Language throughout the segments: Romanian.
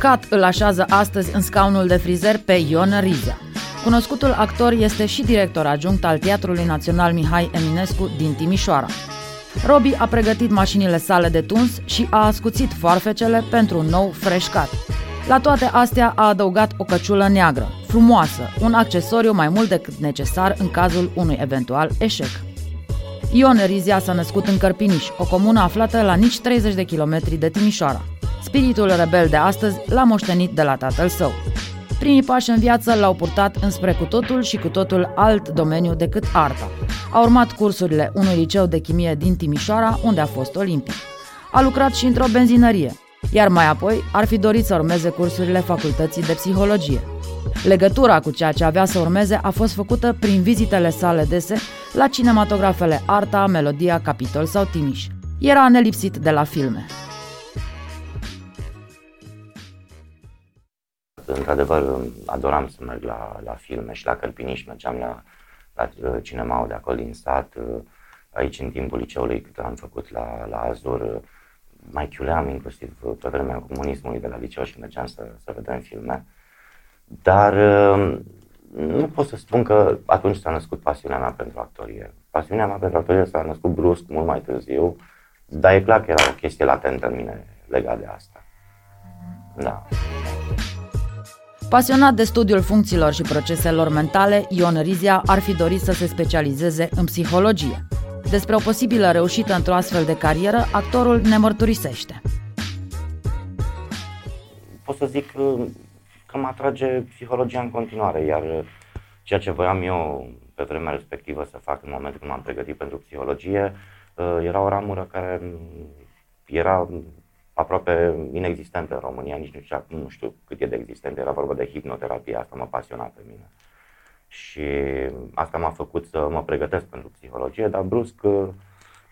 Cat îl așează astăzi în scaunul de frizer pe Ion Rizea. Cunoscutul actor este și director adjunct al Teatrului Național Mihai Eminescu din Timișoara. Robi a pregătit mașinile sale de tuns și a ascuțit foarfecele pentru un nou fresh cut. La toate astea a adăugat o căciulă neagră, frumoasă, un accesoriu mai mult decât necesar în cazul unui eventual eșec. Ion Rizia s-a născut în Cărpiniș, o comună aflată la nici 30 de kilometri de Timișoara. Spiritul rebel de astăzi l-a moștenit de la tatăl său. Primii pași în viață l-au purtat înspre cu totul și cu totul alt domeniu decât arta. A urmat cursurile unui liceu de chimie din Timișoara, unde a fost olimpic. A lucrat și într-o benzinărie, iar mai apoi ar fi dorit să urmeze cursurile facultății de psihologie. Legătura cu ceea ce avea să urmeze a fost făcută prin vizitele sale dese la cinematografele Arta, Melodia, Capitol sau Timiș. Era nelipsit de la filme. Într-adevăr, adoram să merg la, la filme și la Cărpiniș, mergeam la, la uh, cinema de acolo din sat, uh, aici în timpul liceului cât am făcut la, la Azur, uh, mai chiuleam inclusiv pe vremea comunismului de la liceu și mergeam să, să vedem filme. Dar nu pot să spun că atunci s-a născut pasiunea mea pentru actorie. Pasiunea mea pentru actorie s-a născut brusc, mult mai târziu, dar e clar că era o chestie latentă în mine legat de asta. Da. Pasionat de studiul funcțiilor și proceselor mentale, Ion Rizia ar fi dorit să se specializeze în psihologie. Despre o posibilă reușită într-o astfel de carieră, actorul ne mărturisește. Pot să zic că mă atrage psihologia în continuare, iar ceea ce voiam eu pe vremea respectivă să fac în momentul când m-am pregătit pentru psihologie, era o ramură care era aproape inexistentă în România, nici nu știu, nu știu cât e de existent, era vorba de hipnoterapie, asta mă pasiona pe mine. Și asta m-a făcut să mă pregătesc pentru psihologie, dar brusc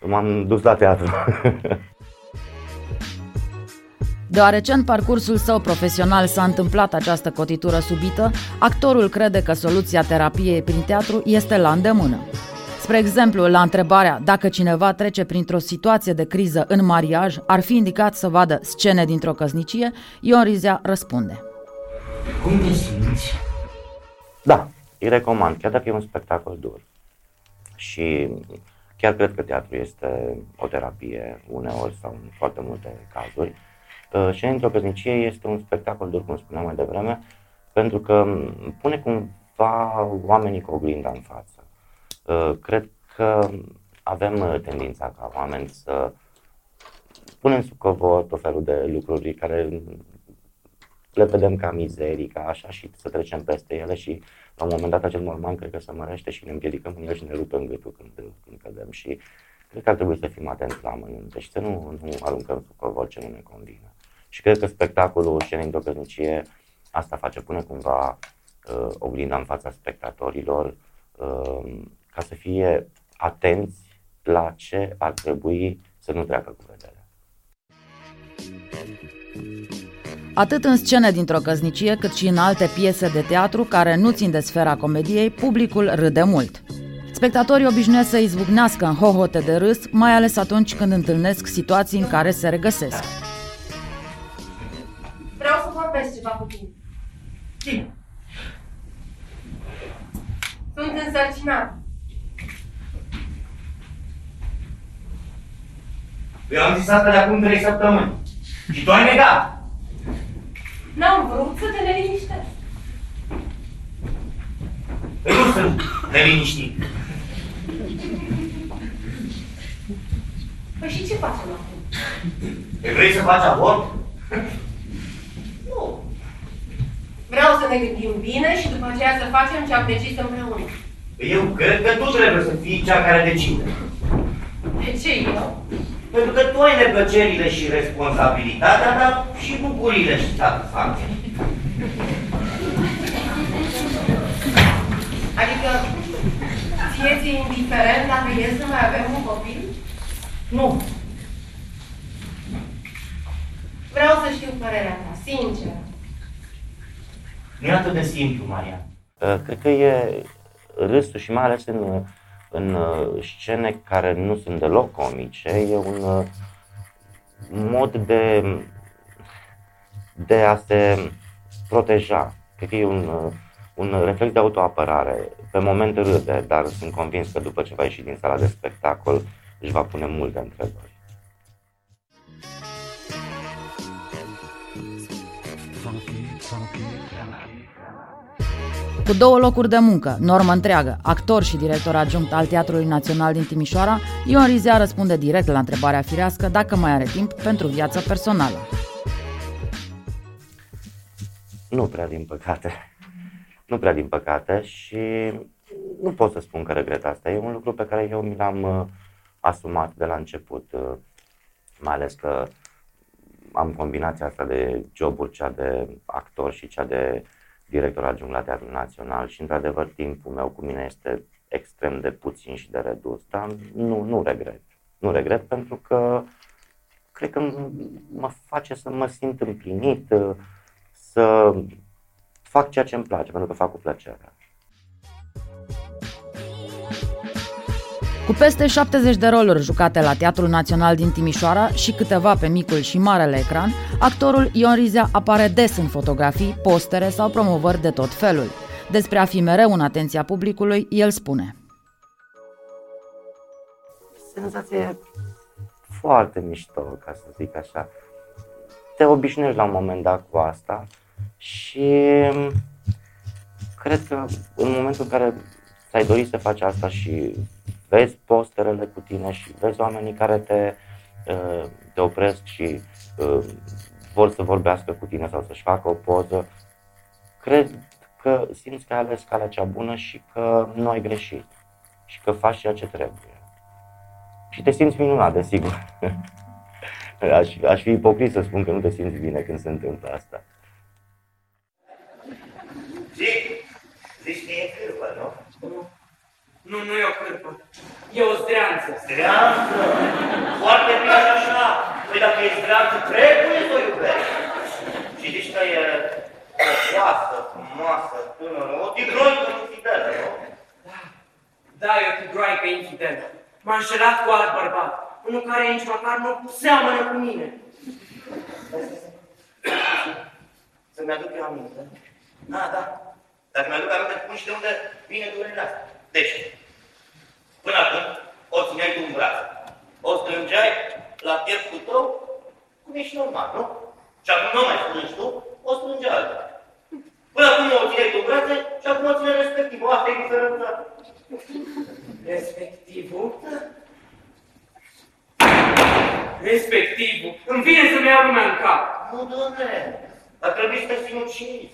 m-am dus la teatru. Deoarece în parcursul său profesional s-a întâmplat această cotitură subită, actorul crede că soluția terapiei prin teatru este la îndemână. Spre exemplu, la întrebarea dacă cineva trece printr-o situație de criză în mariaj, ar fi indicat să vadă scene dintr-o căsnicie, Ion Rizea răspunde. Cum te simți? Da, îi recomand, chiar dacă e un spectacol dur. Și chiar cred că teatru este o terapie uneori sau în foarte multe cazuri. Uh, și într-o căsnicie este un spectacol dur, cum spuneam mai devreme, pentru că pune cumva oamenii cu oglinda în față Uh, cred că avem uh, tendința ca oameni să punem sub covor tot felul de lucruri care le vedem ca mizerii, ca așa și să trecem peste ele și la un moment dat acel morman cred că se mărește și ne împiedicăm în el și ne rupem gâtul când, când cădem și cred că ar trebui să fim atenți la mâini, deci să nu, nu aruncăm sub covor ce nu ne convine. Și cred că spectacolul Scenei într-o căsnicie asta face, pune cumva uh, oglinda în fața spectatorilor, uh, ca să fie atenți la ce ar trebui să nu treacă cu vederea. Atât în scene dintr-o căznicie, cât și în alte piese de teatru care nu țin de sfera comediei, publicul râde mult. Spectatorii obișnuiesc să izbucnească în hohote de râs, mai ales atunci când întâlnesc situații în care se regăsesc. Vreau să vorbesc ceva cu tine. Cine? Sunt însărcinat. Eu am zis asta de acum trei săptămâni. Și tu ai negat. N-am vrut să te neliniștesc. Păi nu sunt neliniștit. Păi și ce facem acum? Păi vrei să faci avort? Nu. Vreau să ne gândim bine și după aceea să facem ce am decis împreună. Păi eu cred că tu trebuie să fii cea care decide. De ce eu? Pentru că tu ai neplăcerile și responsabilitatea, dar și bucurile și satisfacția. Adică ție ți indiferent dacă e să mai avem un copil? Nu. Vreau să știu părerea ta, sincer. Nu e atât de simplu, Maria. Uh, cred că e râsul și mai ales în în uh, scene care nu sunt deloc comice, e un uh, mod de, de a se proteja. Cred că e un, un reflex de autoapărare. Pe moment râde, dar sunt convins că după ce va ieși din sala de spectacol își va pune multe întrebări. Cu două locuri de muncă, normă întreagă, actor și director adjunct al Teatrului Național din Timișoara, Ion Rizea răspunde direct la întrebarea firească dacă mai are timp pentru viața personală. Nu prea, din păcate. Nu prea, din păcate și nu pot să spun că regret asta. E un lucru pe care eu mi l-am uh, asumat de la început, uh, mai ales că am combinația asta de joburi, cea de actor și cea de director adjunct la Teatrul Național și, într-adevăr, timpul meu cu mine este extrem de puțin și de redus, dar nu, nu regret. Nu regret pentru că cred că mă face să mă simt împlinit, să fac ceea ce îmi place, pentru că fac cu plăcere. Cu peste 70 de roluri jucate la Teatrul Național din Timișoara și câteva pe micul și marele ecran, actorul Ion Rizea apare des în fotografii, postere sau promovări de tot felul. Despre a fi mereu în atenția publicului, el spune. Senzație foarte mișto, ca să zic așa. Te obișnuiești la un moment dat cu asta și cred că în momentul în care ți-ai dorit să faci asta și vezi posterele cu tine și vezi oamenii care te, uh, te opresc și uh, vor să vorbească cu tine sau să-și facă o poză, cred că simți că ai ales calea cea bună și că nu ai greșit și că faci ceea ce trebuie. Și te simți minunat, desigur. aș, aș fi ipocrit să spun că nu te simți bine când se întâmplă asta. Zic, zici că e cârpă, nu? Nu, nu e o cârpă. E o zdreanță. Zdreanță? Foarte bine așa. Păi dacă e zdreanță, trebuie să o iubești. Și zici că e frumoasă, frumoasă, tânără, o tigroică infidelă, nu? Da, da, e o tigroaică infidelă. M-a înșelat cu alt bărbat, unul care nici măcar nu seamănă cu mine. Să-mi aduc eu aminte. Ah, da. Dacă mi-aduc aminte, pun și de unde vine durerea asta. Deci, până acum, o țineai cu un braț. O strângeai la pieptul tău, cum ești normal, nu? Și acum nu mai strângi tu, o strânge alta. Până acum o țineai cu brațe și acum o ține respectivul. Asta e diferența. Respectivul? Respectivul. Îmi vine să-mi iau lumea în cap. Nu, doamne, ar trebui să te sinucizi.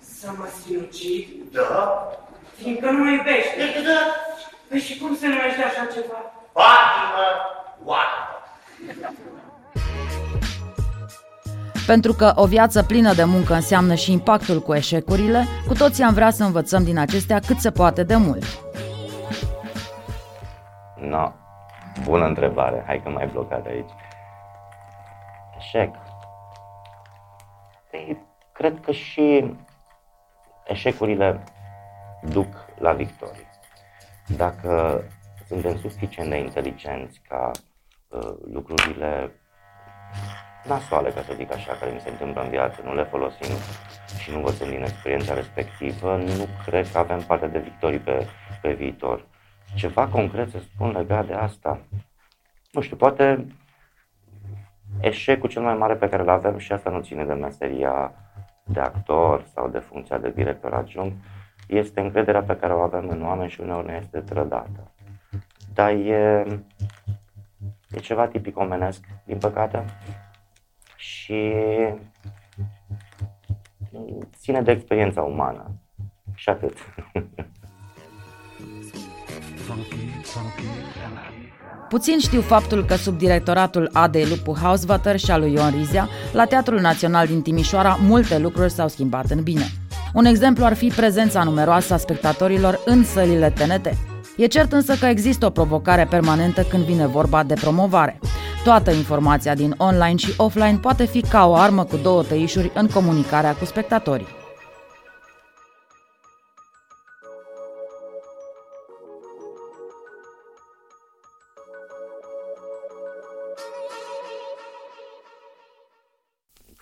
Să mă sinucid? Da? Fiindcă nu mă iubește. Deci, da. Păi și cum se numește așa ceva? Patimă, oartă. Pentru că o viață plină de muncă înseamnă și impactul cu eșecurile, cu toții am vrea să învățăm din acestea cât se poate de mult. No, bună întrebare. Hai că mai blocat aici. Eșec. Păi, cred că și eșecurile duc la victorie. Dacă suntem suficient de inteligenți ca uh, lucrurile nasoale, ca să zic așa, care mi se întâmplă în viață, nu le folosim și nu învățăm din experiența respectivă, nu cred că avem parte de victorii pe, pe viitor. Ceva concret să spun legat de asta? Nu știu, poate eșecul cel mai mare pe care îl avem și asta nu ține de meseria de actor sau de funcția de director adjunct, este încrederea pe care o avem în oameni și uneori ne este trădată. Dar e, e ceva tipic omenesc, din păcate, și ține de experiența umană. Și atât. Puțin știu faptul că sub directoratul AD Lupu Hauswater și al lui Ion Rizia, la Teatrul Național din Timișoara, multe lucruri s-au schimbat în bine. Un exemplu ar fi prezența numeroasă a spectatorilor în sălile TNT. E cert însă că există o provocare permanentă când vine vorba de promovare. Toată informația din online și offline poate fi ca o armă cu două tăișuri în comunicarea cu spectatorii.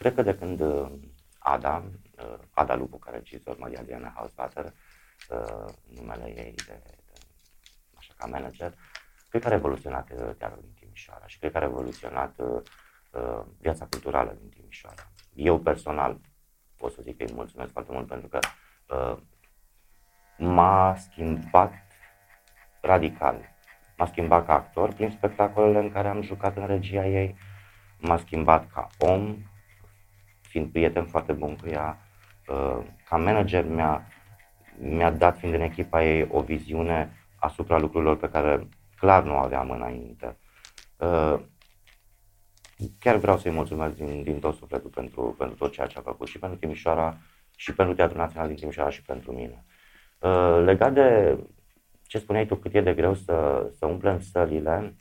cred că de când uh, Ada, uh, Ada Lupu, care regizor, Maria Diana Hausvater, uh, numele ei de, de, așa ca manager, cred că a revoluționat teatrul din Timișoara și cred că a revoluționat uh, viața culturală din Timișoara. Eu personal pot să zic că îi mulțumesc foarte mult pentru că uh, m-a schimbat radical. M-a schimbat ca actor prin spectacolele în care am jucat în regia ei, m-a schimbat ca om, fiind prieten foarte bun cu ea, uh, ca manager mi-a, mi-a dat, fiind în echipa ei, o viziune asupra lucrurilor pe care clar nu aveam înainte. Uh, chiar vreau să-i mulțumesc din, din tot sufletul pentru, pentru tot ceea ce a făcut și pentru Timișoara, și pentru Teatrul Național din Timișoara și pentru mine. Uh, legat de ce spuneai tu, cât e de greu să, să umplem sălile,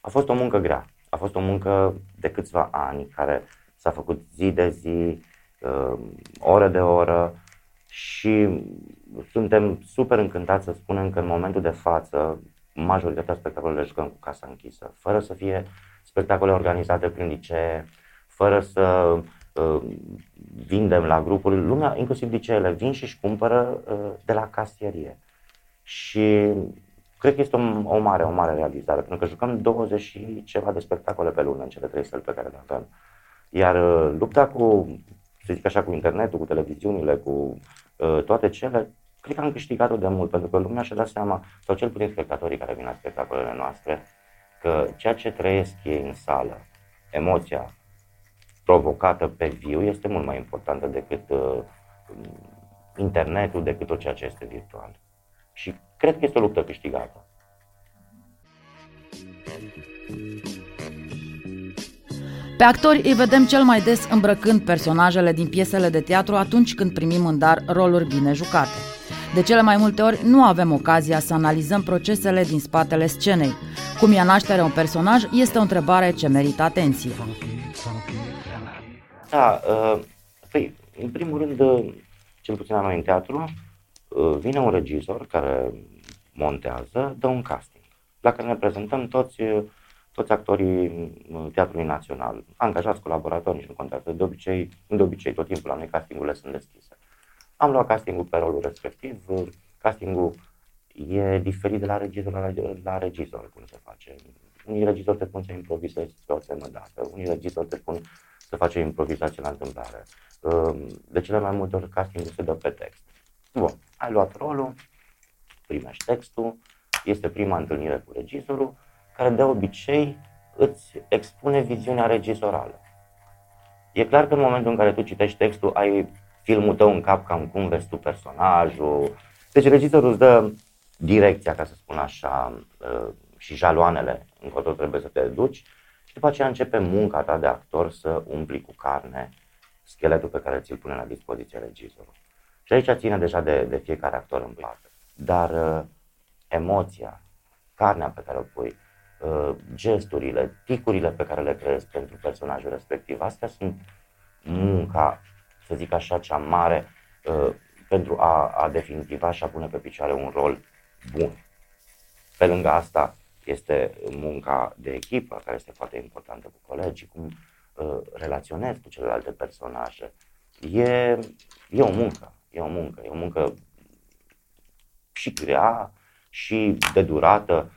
a fost o muncă grea. A fost o muncă de câțiva ani care s-a făcut zi de zi, uh, oră de oră și suntem super încântați să spunem că în momentul de față majoritatea spectacolelor le jucăm cu casa închisă, fără să fie spectacole organizate prin licee, fără să uh, vindem la grupuri. Lumea, inclusiv liceele, vin și își cumpără uh, de la casierie. Și cred că este o, o mare, o mare realizare, pentru că jucăm 20 și ceva de spectacole pe lună în cele trei săli pe care le avem. Iar uh, lupta cu, să zic așa, cu internetul, cu televiziunile, cu uh, toate cele, cred că am câștigat-o de mult, pentru că lumea și-a dat seama, sau cel puțin spectatorii care vin la spectacolele noastre, că ceea ce trăiesc ei în sală, emoția provocată pe viu, este mult mai importantă decât uh, internetul, decât tot ceea ce este virtual. Și cred că este o luptă câștigată. Pe actori îi vedem cel mai des îmbrăcând personajele din piesele de teatru atunci când primim în dar roluri bine jucate. De cele mai multe ori nu avem ocazia să analizăm procesele din spatele scenei. Cum ia naștere un personaj este o întrebare ce merită atenție. Da, uh, păi, în primul rând, uh, cel puțin la noi în teatru, uh, vine un regizor care montează, dă un casting, la care ne prezentăm toți toți actorii Teatrului Național, angajați, colaboratori, nici nu contează. De obicei, de obicei, tot timpul la noi castingurile sunt deschise. Am luat castingul pe rolul respectiv, castingul e diferit de la regizor la, la regizor, cum se face. Unii regizori te spun să improvizezi pe o temă dată, unii regizori te spun să faci o improvizație la întâmplare. De cele mai multe ori castingul se dă pe text. Bun, ai luat rolul, primești textul, este prima întâlnire cu regizorul, care de obicei îți expune viziunea regizorală. E clar că în momentul în care tu citești textul, ai filmul tău în cap, cam cum vezi tu personajul. Deci regizorul îți dă direcția, ca să spun așa, uh, și jaloanele încotro trebuie să te duci și după aceea începe munca ta de actor să umpli cu carne scheletul pe care ți-l pune la dispoziție regizorul. Și aici ține deja de, de fiecare actor în parte. Dar uh, emoția, carnea pe care o pui, Uh, gesturile, ticurile pe care le creezi pentru personajul respectiv. Astea sunt munca, să zic așa, cea mare uh, pentru a, a definitiva și a pune pe picioare un rol bun. Pe lângă asta este munca de echipă, care este foarte importantă cu colegii, cum uh, relaționezi cu celelalte personaje. E, e o muncă, e o muncă, e o muncă și grea și de durată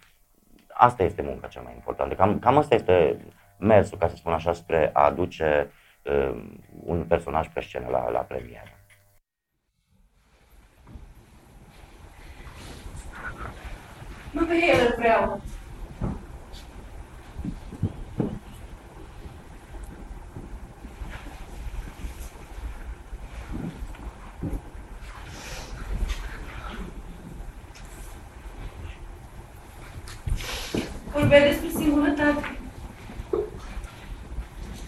asta este munca cea mai importantă. Cam, cam asta este mersul, ca să spun așa, spre a aduce uh, un personaj pe scenă la, la premieră. Nu pe el vreau. Vorbea despre singurătate.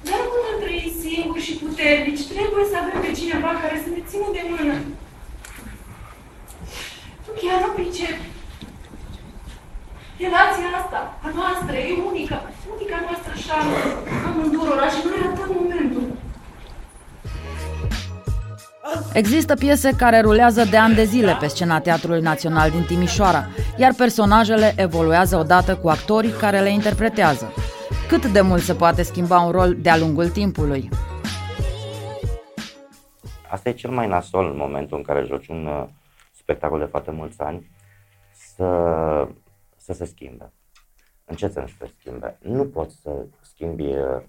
Dar nu putem trăi singuri și puternici. Trebuie să avem pe cineva care să ne țină de mână. Tu chiar nu pricepi. Relația asta, a noastră, e unică. Unica noastră șansă. Amândurora și noi ratăm momentul. Există piese care rulează de ani de zile pe scena Teatrului Național din Timișoara, iar personajele evoluează odată cu actorii care le interpretează. Cât de mult se poate schimba un rol de-a lungul timpului? asta e cel mai nasol în momentul în care joci un uh, spectacol de foarte mulți ani, să, să se schimbe. În ce sens să se schimbe? Nu poți să schimbi uh,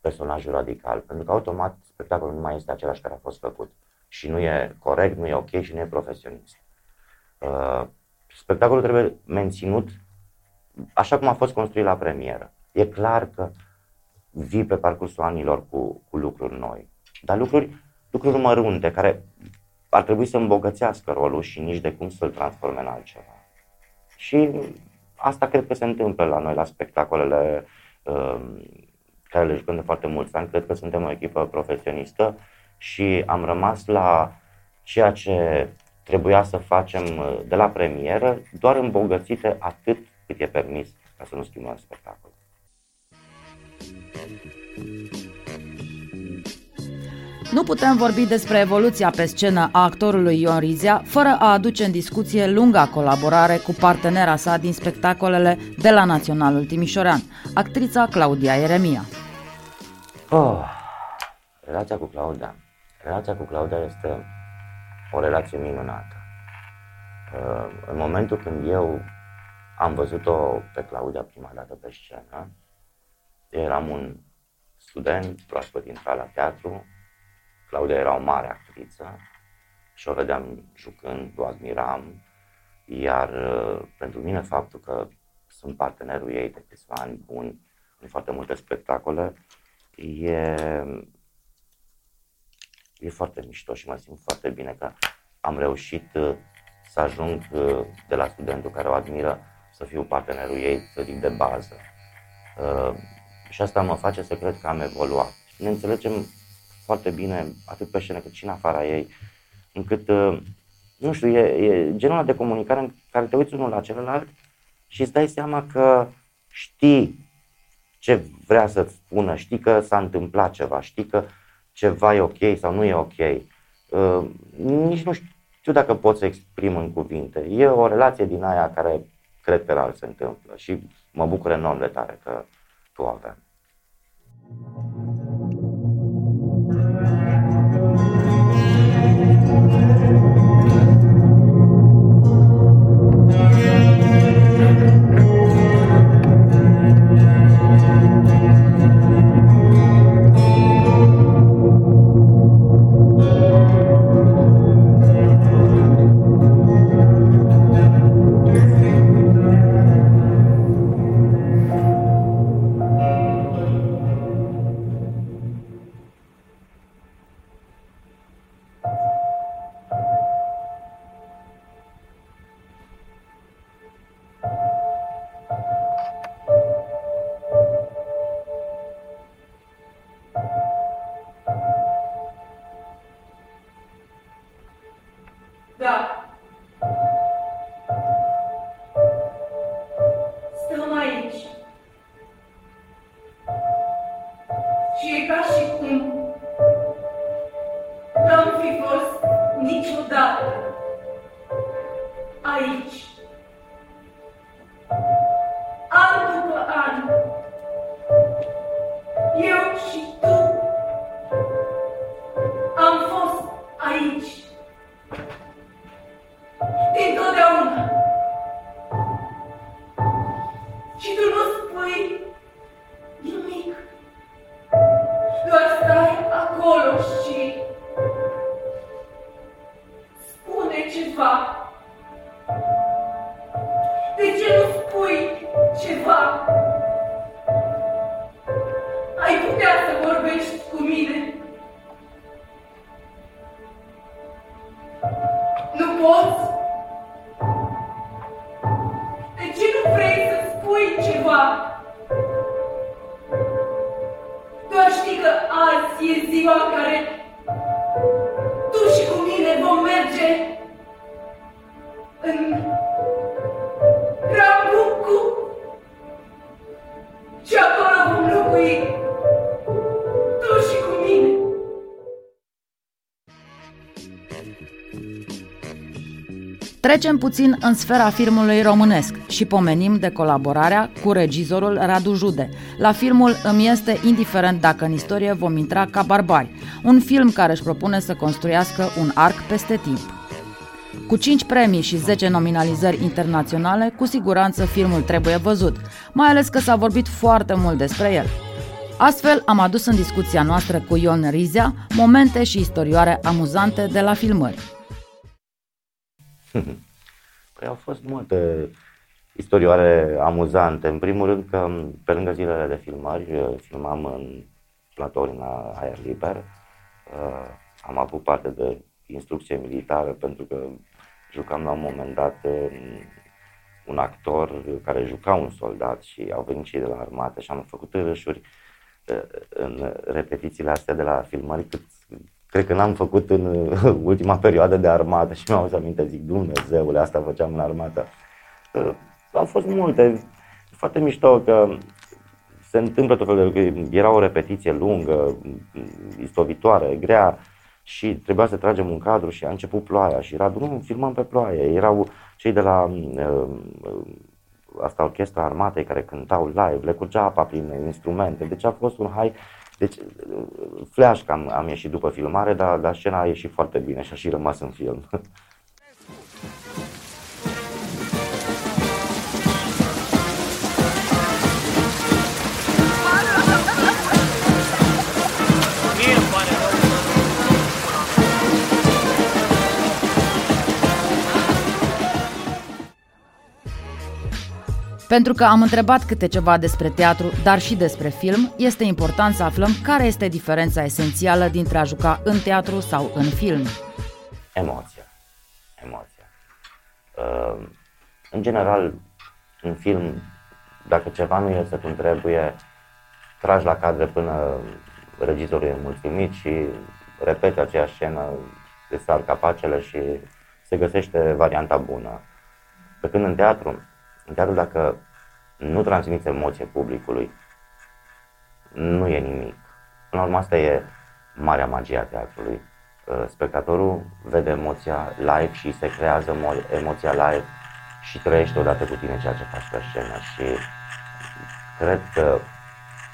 personajul radical, pentru că automat spectacolul nu mai este același care a fost făcut. Și nu e corect, nu e ok și nu e profesionist. Uh, spectacolul trebuie menținut așa cum a fost construit la premieră. E clar că vii pe parcursul anilor cu, cu lucruri noi, dar lucruri, lucruri mărunte care ar trebui să îmbogățească rolul și nici de cum să-l transforme în altceva. Și asta cred că se întâmplă la noi, la spectacolele uh, care le jucăm de foarte mulți ani. Cred că suntem o echipă profesionistă și am rămas la ceea ce trebuia să facem uh, de la premieră, doar îmbogățite atât cât e permis ca să nu schimbăm spectacolul. Nu putem vorbi despre evoluția pe scenă a actorului Ion Rizia fără a aduce în discuție lunga colaborare cu partenera sa din spectacolele de la Naționalul Timișorean, actrița Claudia Eremia. Oh, relația cu Claudia. Relația cu Claudia este o relație minunată. Uh, în momentul când eu am văzut-o pe Claudia prima dată pe scenă, eram un student proaspăt intrat la teatru, Claudia era o mare actriță și o vedeam jucând, o admiram, iar uh, pentru mine faptul că sunt partenerul ei de câțiva ani buni în foarte multe spectacole e, e foarte mișto și mă simt foarte bine că am reușit uh, să ajung uh, de la studentul care o admiră să fiu partenerul ei, să zic, de bază. Și asta mă face să cred că am evoluat. Ne înțelegem foarte bine, atât pe scenă cât și în afara ei, încât, uh, nu știu, e, e genul de comunicare în care te uiți unul la celălalt și îți dai seama că știi ce vrea să-ți spună, știi că s-a întâmplat ceva, știi că ceva e ok sau nu e ok. Uh, nici nu știu dacă pot să exprim în cuvinte. E o relație din aia care cred că rar se întâmplă și mă bucur enorm de tare că, tu avem. Trecem puțin în sfera filmului românesc și pomenim de colaborarea cu regizorul Radu Jude. La filmul Îmi este indiferent dacă în istorie vom intra ca barbari, un film care își propune să construiască un arc peste timp. Cu 5 premii și 10 nominalizări internaționale, cu siguranță filmul trebuie văzut, mai ales că s-a vorbit foarte mult despre el. Astfel, am adus în discuția noastră cu Ion Rizea momente și istorioare amuzante de la filmări. Păi au fost multe istorioare amuzante. În primul rând că pe lângă zilele de filmări, filmam în platouri în aer liber. Uh, am avut parte de instrucție militară pentru că jucam la un moment dat un actor care juca un soldat și au venit cei de la armată și am făcut râșuri uh, în repetițiile astea de la filmări cât cred că n-am făcut în ultima perioadă de armată și mi-au aminte, zic, Dumnezeule, asta făceam în armată. Uh, au fost multe, foarte mișto că se întâmplă tot felul de lucruri. Era o repetiție lungă, istovitoare, grea și trebuia să tragem un cadru și a început ploaia și era, nu, filmăm pe ploaie. Erau cei de la uh, asta orchestra armatei care cântau live, le curgea apa prin instrumente, deci a fost un hai deci, flash că am, am ieșit după filmare, dar, dar scena a ieșit foarte bine și a și rămas în film. Pentru că am întrebat câte ceva despre teatru, dar și despre film, este important să aflăm care este diferența esențială dintre a juca în teatru sau în film. Emoția. Emoția. Uh, în general, în film, dacă ceva nu iese cum trebuie, tragi la cadre până regizorul e mulțumit și repete aceeași scenă, de sar capacele și se găsește varianta bună. Pe când în teatru, în teatru, dacă nu transmiți emoție publicului, nu e nimic. Până la urmă, asta e marea magie a teatrului. Uh, spectatorul vede emoția live și se creează emoția live și trăiește odată cu tine ceea ce faci pe scenă și cred că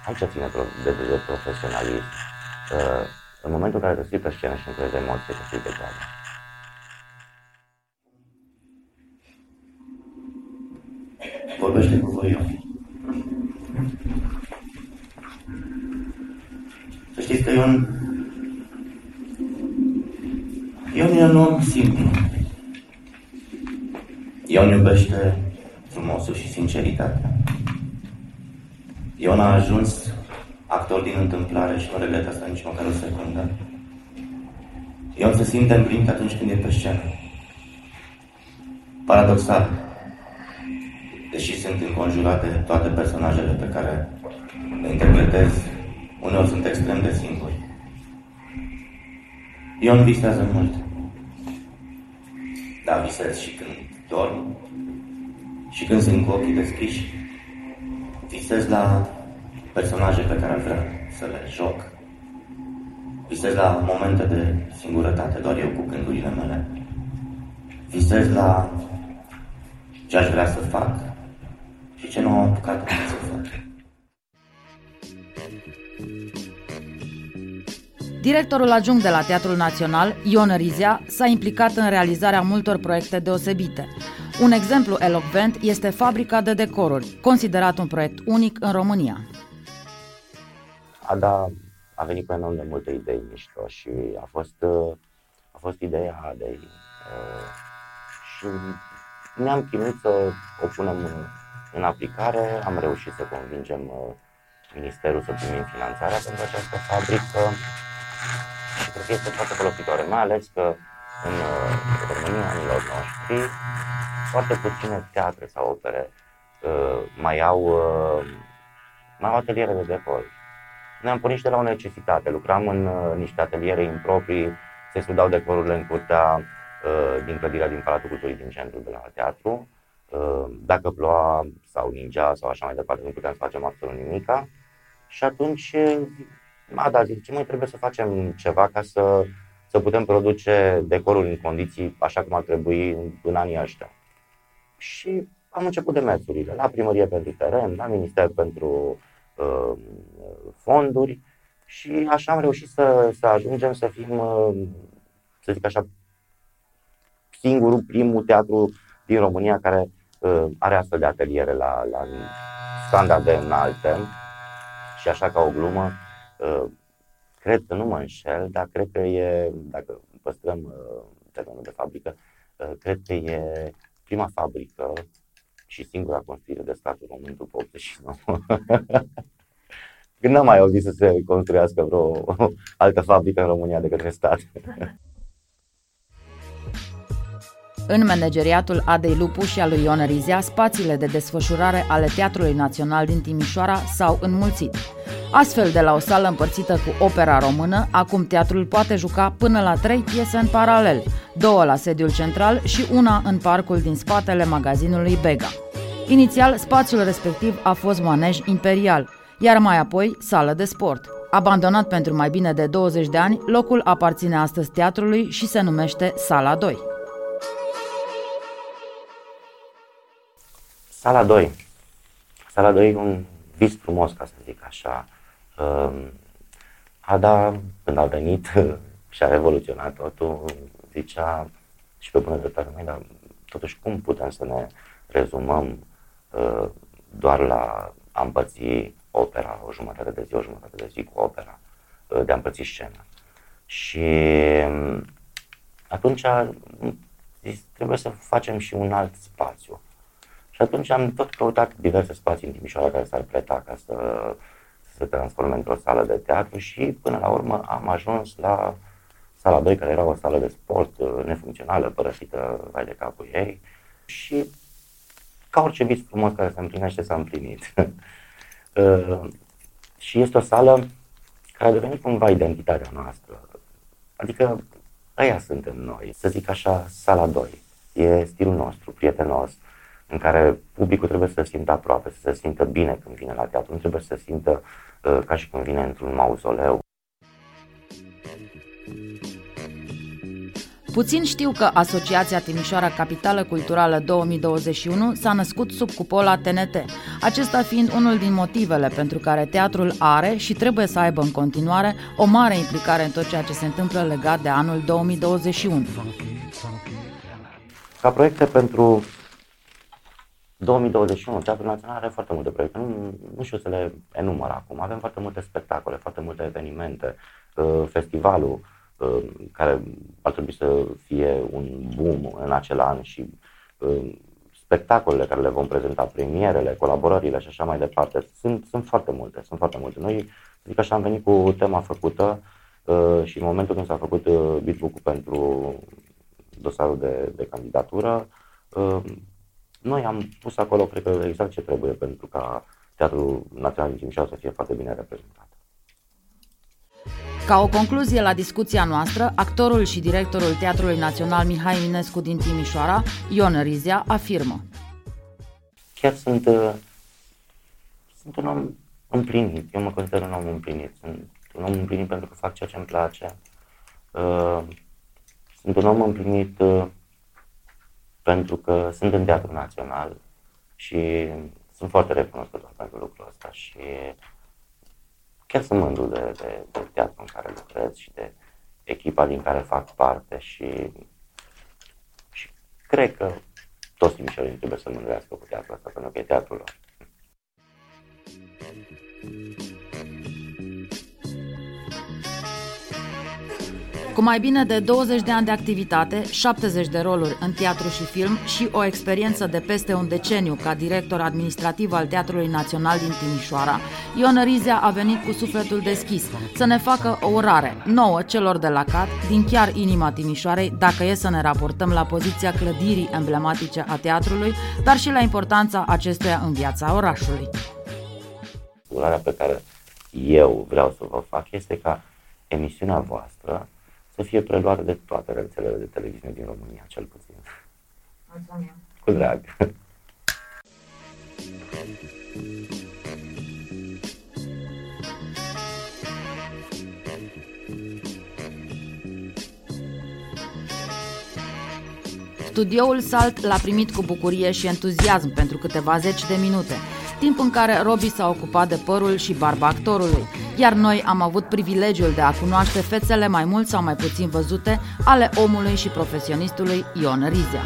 aici ține de, de, de profesionalism. Uh, în momentul în care te pe scenă și nu crezi emoție, te de treabă. Vorbește cu voi Ion. Să știți că Ion, Ion e un om simplu. Ion iubește frumosul și sinceritatea. Ion a ajuns actor din întâmplare și nu regret asta nici măcar o secundă. Ion se simte împlinit atunci când e pe scenă. Paradoxal, deși sunt înconjurate toate personajele pe care le interpretez, uneori sunt extrem de singuri. Ion visează mult. Da, visez și când dorm și când sunt cu ochii deschiși. Visez la personaje pe care ar vrea să le joc. Visez la momente de singurătate, doar eu cu gândurile mele. Visez la ce aș vrea să fac, și ce nu am apucat să fac. Directorul adjunct de la Teatrul Național, Ion Rizia, s-a implicat în realizarea multor proiecte deosebite. Un exemplu elocvent este Fabrica de Decoruri, considerat un proiect unic în România. Ada a venit cu enorm de multe idei mișto și a fost, a fost ideea Adei. Uh, și ne-am chinuit să o punem în aplicare. Am reușit să convingem uh, Ministerul să primim finanțarea pentru această fabrică. Și cred că este foarte folositoare, mai ales că în uh, România anilor noștri foarte puține teatre sau opere uh, mai au, mai au ateliere de decor. Noi am pornit de la o necesitate, lucram în niște ateliere improprii, se studau decorurile în curtea din clădirea din Palatul Culturii din centru de la teatru. Uh, dacă ploua sau ningea sau așa mai departe, nu puteam să facem absolut nimica. Și atunci, a, da, zic, ce mai trebuie să facem ceva ca să, să putem produce decorul în condiții așa cum ar trebui în, în anii ăștia. Și am început demersurile la primărie pentru teren, la minister pentru uh, fonduri și așa am reușit să, să ajungem să fim, uh, să zic așa, singurul, primul teatru din România care uh, are astfel de ateliere la, la standarde înalte și așa ca o glumă, uh, cred că nu mă înșel, dar cred că e, dacă păstrăm uh, termenul de fabrică, uh, cred că e prima fabrică și singura construire de statul român după 89. Când n-am mai auzit să se construiască vreo altă fabrică în România de către stat. În manageriatul Adei Lupu și al lui Ion Rizea, spațiile de desfășurare ale Teatrului Național din Timișoara s-au înmulțit. Astfel, de la o sală împărțită cu opera română, acum teatrul poate juca până la trei piese în paralel, două la sediul central și una în parcul din spatele magazinului Bega. Inițial, spațiul respectiv a fost manej imperial, iar mai apoi sală de sport. Abandonat pentru mai bine de 20 de ani, locul aparține astăzi teatrului și se numește Sala 2. Sala 2. Sala 2 e un vis frumos, ca să zic așa. Um, Ada, când a venit și a revoluționat totul, zicea și pe bună dreptate, mai, dar totuși cum putem să ne rezumăm uh, doar la a împărți opera, o jumătate de zi, o jumătate de zi cu opera, uh, de a împărți scena. Și um, atunci zis, trebuie să facem și un alt spațiu. Și atunci am tot căutat diverse spații în Timișoara care s-ar preta ca să, să se transforme într-o sală de teatru și până la urmă am ajuns la sala 2, care era o sală de sport uh, nefuncțională, părăsită vai de capul ei și ca orice vis frumos care se împlinește, s-a împlinit. uh, și este o sală care a devenit cumva identitatea noastră. Adică aia suntem noi, să zic așa, sala 2. E stilul nostru, prietenos, în care publicul trebuie să se simtă aproape, să se simtă bine când vine la teatru, nu trebuie să se simtă uh, ca și când vine într-un mauzoleu. Puțin știu că Asociația Timișoara Capitală Culturală 2021 s-a născut sub cupola TNT, acesta fiind unul din motivele pentru care teatrul are și trebuie să aibă în continuare o mare implicare în tot ceea ce se întâmplă legat de anul 2021. Ca proiecte pentru 2021, Teatrul Național are foarte multe proiecte, nu, nu știu să le enumăr acum. Avem foarte multe spectacole, foarte multe evenimente, uh, festivalul uh, care ar trebui să fie un boom în acel an și uh, spectacolele care le vom prezenta, premierele, colaborările și așa mai departe. Sunt, sunt foarte multe, sunt foarte multe. Noi, zic așa, am venit cu tema făcută și în momentul când s-a făcut uh, pentru dosarul de, de candidatură, noi am pus acolo, cred că exact ce trebuie pentru ca Teatrul Național din Timișoara să fie foarte bine reprezentat. Ca o concluzie la discuția noastră, actorul și directorul Teatrului Național Mihai Minescu din Timișoara, Ion Rizia, afirmă. Chiar sunt, uh, sunt un om împlinit, eu mă consider un om împlinit. Sunt un om împlinit pentru că fac ceea ce îmi place. Uh, sunt un om împlinit uh, pentru că sunt în Teatrul Național și sunt foarte recunoscător pentru lucrul ăsta și chiar sunt mândru de, de, de teatru în care lucrez și de echipa din care fac parte și, și cred că toți timișorenii trebuie să mândrească cu teatrul ăsta, pentru că e teatrul lor. Cu mai bine de 20 de ani de activitate, 70 de roluri în teatru și film și o experiență de peste un deceniu ca director administrativ al Teatrului Național din Timișoara, Ion Rizea a venit cu sufletul deschis să ne facă o urare nouă celor de la CAT din chiar inima Timișoarei, dacă e să ne raportăm la poziția clădirii emblematice a teatrului, dar și la importanța acestuia în viața orașului. Urarea pe care eu vreau să vă fac este ca emisiunea voastră să fie preluată de toate rețelele de televiziune din România, cel puțin. Mulțumim! Cu drag! Studioul Salt l-a primit cu bucurie și entuziasm pentru câteva zeci de minute, timp în care Robbie s-a ocupat de părul și barba actorului, iar noi am avut privilegiul de a cunoaște fețele mai mult sau mai puțin văzute ale omului și profesionistului Ion Rizea.